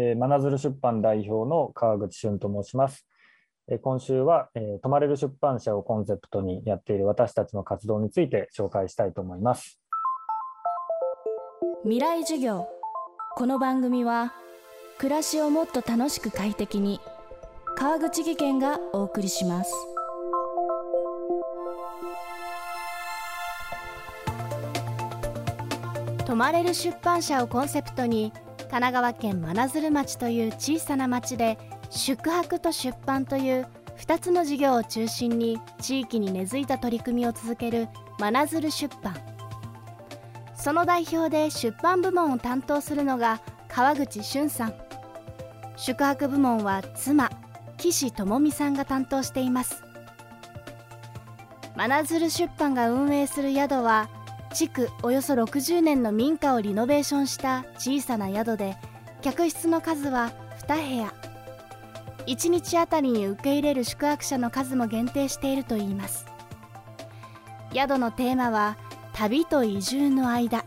えー、真鶴出版代表の川口俊と申します。えー、今週は、えー、泊まれる出版社をコンセプトにやっている私たちの活動について紹介したいと思います。未来授業この番組は暮らしをもっと楽しく快適に川口義賢がお送りします。泊まれる出版社をコンセプトに神奈川県真鶴町という小さな町で宿泊と出版という2つの事業を中心に地域に根付いた取り組みを続ける真鶴出版。その代表で出版部門を担当するのが川口俊さん。宿泊部門は妻岸智美さんが担当しています。真鶴出版が運営する宿は築およそ60年の民家をリノベーションした小さな宿で客室の数は2部屋。1日あたりに受け入れる宿泊者の数も限定しているといいます。宿のテーマは旅と移住の間。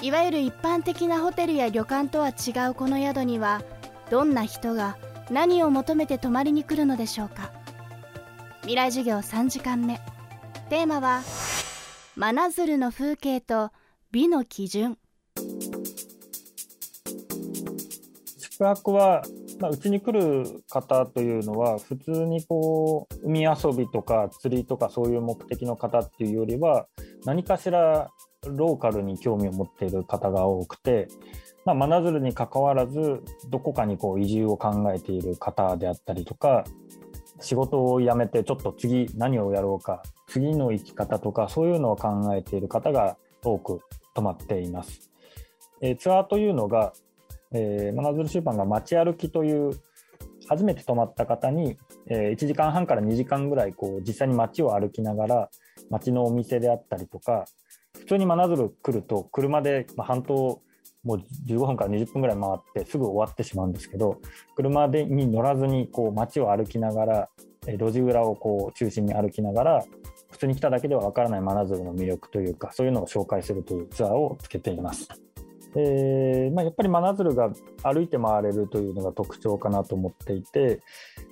いわゆる一般的なホテルや旅館とは違うこの宿にはどんな人が何を求めて泊まりに来るのでしょうか。未来授業3時間目。テーマは真鶴の風景と美の基準。宿泊はまあ、うちに来る方というのは普通にこう海遊びとか釣りとかそういう目的の方っていうよりは何かしらローカルに興味を持っている方が多くて、まあ、真鶴にかかわらずどこかにこう移住を考えている方であったりとか仕事を辞めてちょっと次何をやろうか次の生き方とかそういうのを考えている方が多く泊まっています。えツアーというのが、えー、真鶴出版が街歩きという初めて泊まった方に、えー、1時間半から2時間ぐらいこう実際に街を歩きながら街のお店であったりとか普通に真鶴来ると車で、半島もう15分から20分ぐらい回ってすぐ終わってしまうんですけど車でに乗らずにこう街を歩きながら路地裏をこう中心に歩きながら普通に来ただけではわからない真鶴の魅力というかそういうのを紹介するというツアーをつけています。えーまあ、やっぱり真鶴が歩いて回れるというのが特徴かなと思っていて、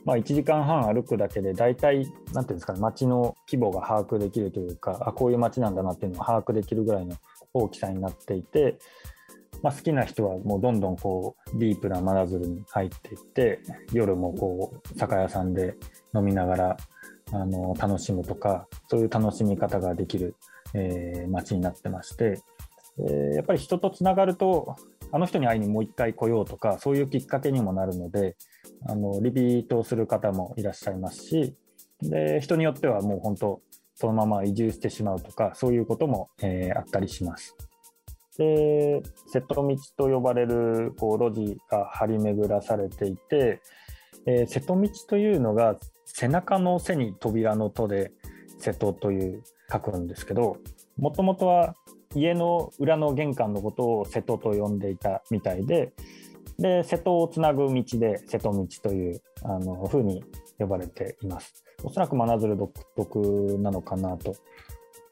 まあ、1時間半歩くだけで大体何ていうんですかね街の規模が把握できるというかあこういう街なんだなっていうのを把握できるぐらいの大きさになっていて、まあ、好きな人はもうどんどんこうディープな真鶴に入っていって夜もこう酒屋さんで飲みながらあの楽しむとかそういう楽しみ方ができる、えー、街になってまして、えー、やっぱり人とつながるとあの人に会いにもう一回来ようとかそういうきっかけにもなるのであのリピートする方もいらっしゃいますしで人によってはもう本当そのまま移住してしまうとかそういうことも、えー、あったりします。で瀬戸道と呼ばれるこう路地が張り巡らされていて、えー、瀬戸道というのが背中の背に扉の戸で瀬戸という書くんですけどもともとは家の裏の玄関のことを瀬戸と呼んでいたみたいでで瀬戸をつなぐ道で瀬戸道というあの風に呼ばれています。おそらく真鶴独特なのかなと。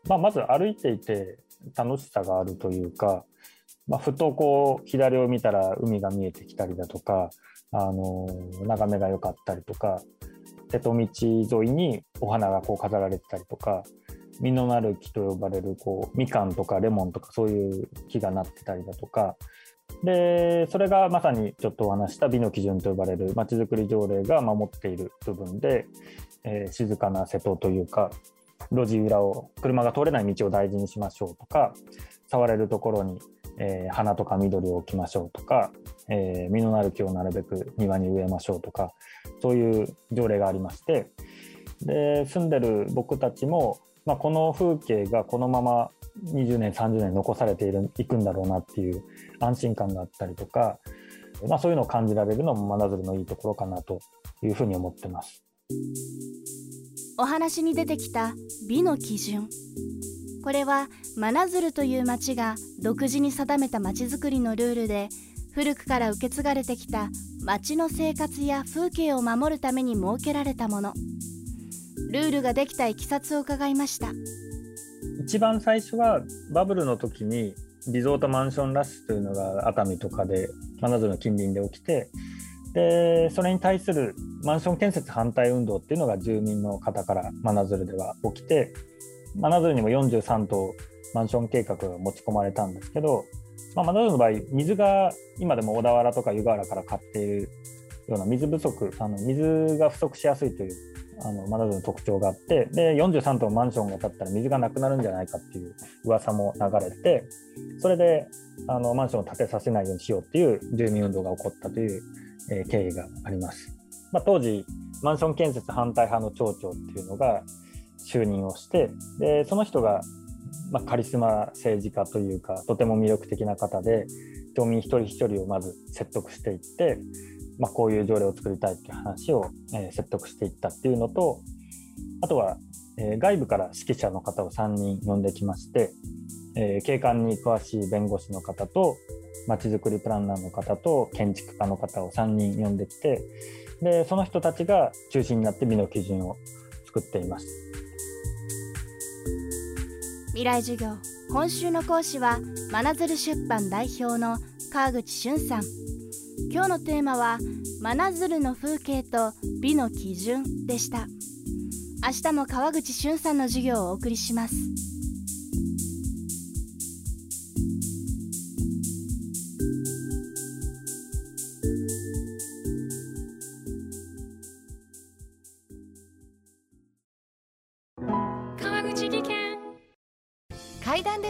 まあ、まず歩いていて楽しさがあるというか、まあ、ふとこう左を見たら海が見えてきたりだとか、あの眺めが良かったりとか瀬戸道沿いにお花がこう飾られてたりとか実のなる木と呼ばれるこうみかんとかレモンとかそういう木がなってたりだとかでそれがまさにちょっとお話した美の基準と呼ばれるまちづくり条例が守っている部分で、えー、静かな瀬戸というか路地裏を車が通れない道を大事にしましょうとか触れるところに、えー、花とか緑を置きましょうとか、えー、実のなる木をなるべく庭に植えましょうとかそういう条例がありましてで住んでる僕たちも、まあ、この風景がこのまま20年30年残されているいくんだろうなっていう安心感があったりとか、まあ、そういうのを感じられるのも真鶴のいいところかなというふうに思ってます。お話に出てきた美の基準。これは真鶴という町が独自に定めた町づくりのルールで古くから受け継がれてきた町の生活や風景を守るために設けられたもの。ルールができたいきさつを伺いました。一番最初はバブルの時にリゾートマンションラッシュというのが熱海とかで真鶴の近隣で起きてでそれに対するマンション建設反対運動っていうのが住民の方から真鶴では起きて真鶴にも43棟マンション計画が持ち込まれたんですけど、まあ、真鶴の場合水が今でも小田原とか湯河原から買っているような水不足あの水が不足しやすいというあの真鶴の特徴があってで43棟マンションが建ったら水がなくなるんじゃないかっていう噂も流れてそれであのマンションを建てさせないようにしようっていう住民運動が起こったという、経緯があります。まあ、当時マンション建設反対派の町長っていうのが就任をしてでその人が、ま、カリスマ政治家というかとても魅力的な方で町民一人一人をまず説得していってまあ、こういう条例を作りたいっていう話を、説得していったっていうのとあとは、外部から指揮者の方を3人呼んできまして、えー、景観に詳しい弁護士の方とまちづくりプランナーの方と建築家の方を3人呼んできてでその人たちが中心になって美の基準を作っています。未来授業今週の講師は真鶴出版代表の川口俊さん。今日のテーマは真鶴の風景と美の基準でした。明日も川口俊さんの授業をお送りします。